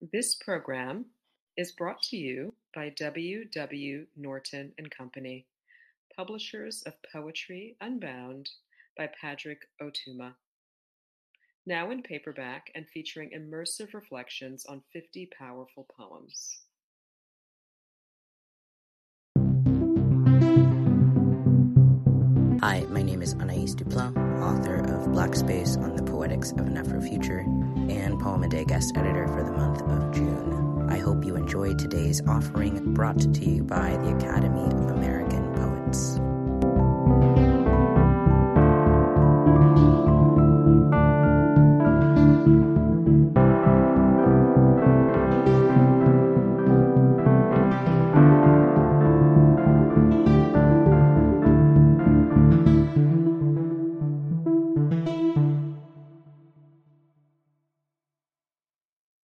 This program is brought to you by W. W. Norton and Company, publishers of Poetry Unbound by Padraig Ó Tuama. Now in paperback and featuring immersive reflections on 50 powerful poems. Hi, my name is Anais Duplan, author of Black Space on the Poetics of an Afrofuture and Poem a Day guest editor for the month of June. I hope you enjoy today's offering brought to you by the Academy of American Poets.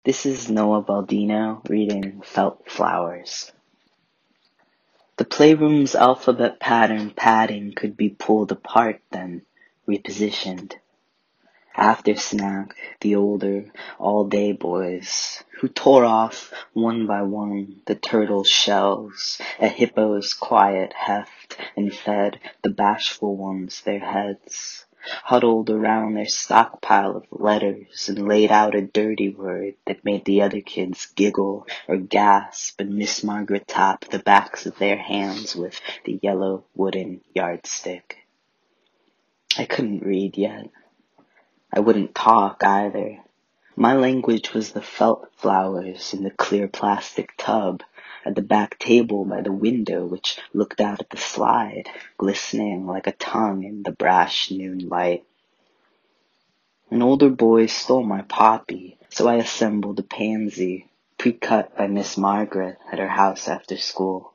This is Noah Baldino reading Felt Flowers. The playroom's alphabet pattern padding could be pulled apart then repositioned. After snack, the older, all-day boys, who tore off, one by one, the turtle's shells, a hippo's quiet heft, and fed the bashful ones their heads huddled around their stockpile of letters and laid out a dirty word that made the other kids giggle or gasp and Miss Margaret tap the backs of their hands with the yellow wooden yardstick. I couldn't read yet. I wouldn't talk either. My language was the felt flowers in the clear plastic tub at the back table by the window which looked out at the slide, glistening like a tongue in the brash noon light. An older boy stole my poppy, so I assembled a pansy, pre-cut by Miss Margaret at her house after school.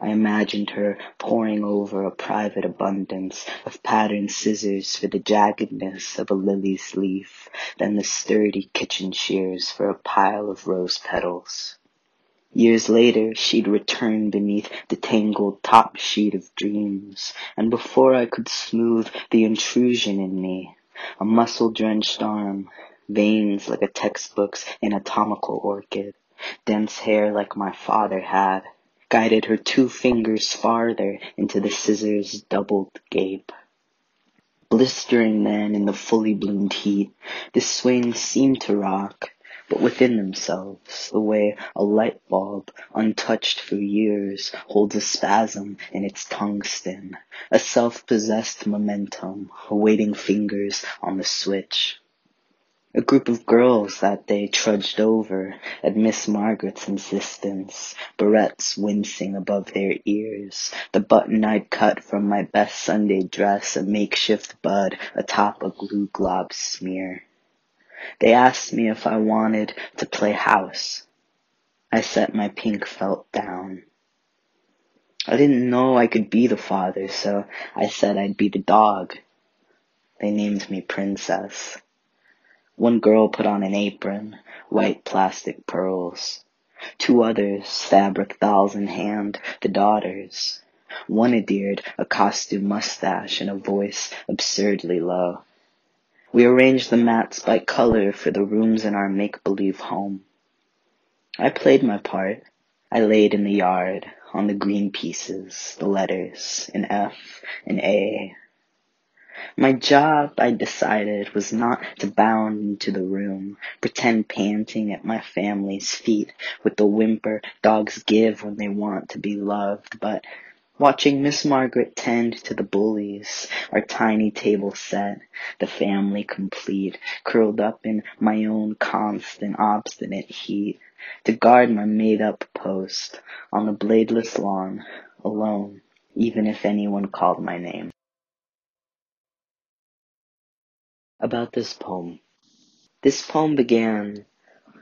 I imagined her poring over a private abundance of patterned scissors for the jaggedness of a lily's leaf, then the sturdy kitchen shears for a pile of rose petals. Years later, she'd return beneath the tangled top sheet of dreams, and before I could smooth the intrusion in me, a muscle-drenched arm, veins like a textbook's anatomical orchid, dense hair like my father had, guided her two fingers farther into the scissors' doubled gape. Blistering then in the fully bloomed heat, the swing seemed to rock, but within themselves, the way a light bulb, untouched for years, holds a spasm in its tungsten, a self-possessed momentum, awaiting fingers on the switch. A group of girls that day trudged over at Miss Margaret's insistence, barrettes wincing above their ears, the button I'd cut from my best Sunday dress a makeshift bud atop a glue glob smear. They asked me if I wanted to play house. I set my pink felt down. I didn't know I could be the father, so I said I'd be the dog. They named me Princess. One girl put on an apron, white plastic pearls. Two others, fabric dolls in hand, the daughters. One adhered a costume mustache and a voice absurdly low. We arranged the mats by color for the rooms in our make-believe home. I played my part. I laid in the yard, on the green pieces, the letters, an F, an A. My job, I decided, was not to bound into the room, pretend panting at my family's feet with the whimper dogs give when they want to be loved, but Watching Miss Margaret tend to the bullies, our tiny table set, the family complete, curled up in my own constant obstinate heat, to guard my made up post, on the bladeless lawn, alone, even if anyone called my name. About this poem. This poem began,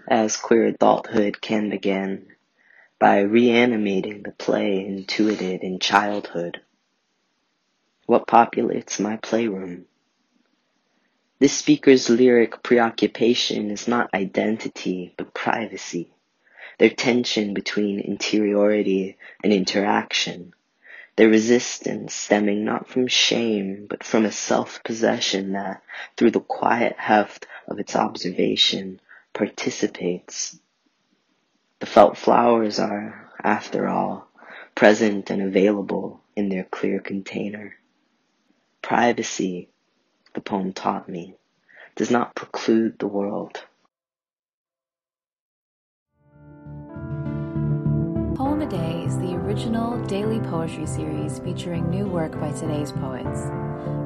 as queer adulthood can begin, by reanimating the play intuited in childhood. What populates my playroom? This speaker's lyric preoccupation is not identity, but privacy. Their tension between interiority and interaction. Their resistance stemming not from shame, but from a self-possession that, through the quiet heft of its observation, participates. Felt flowers are, after all, present and available in their clear container. Privacy, the poem taught me, does not preclude the world. Poem a Day is the original daily poetry series featuring new work by today's poets.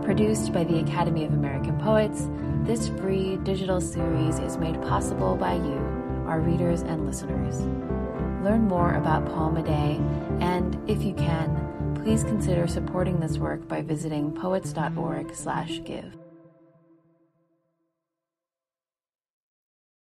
Produced by the Academy of American Poets, this free digital series is made possible by you, our readers and listeners. Learn more about Poem a Day, and if you can, please consider supporting this work by visiting poets.org/give.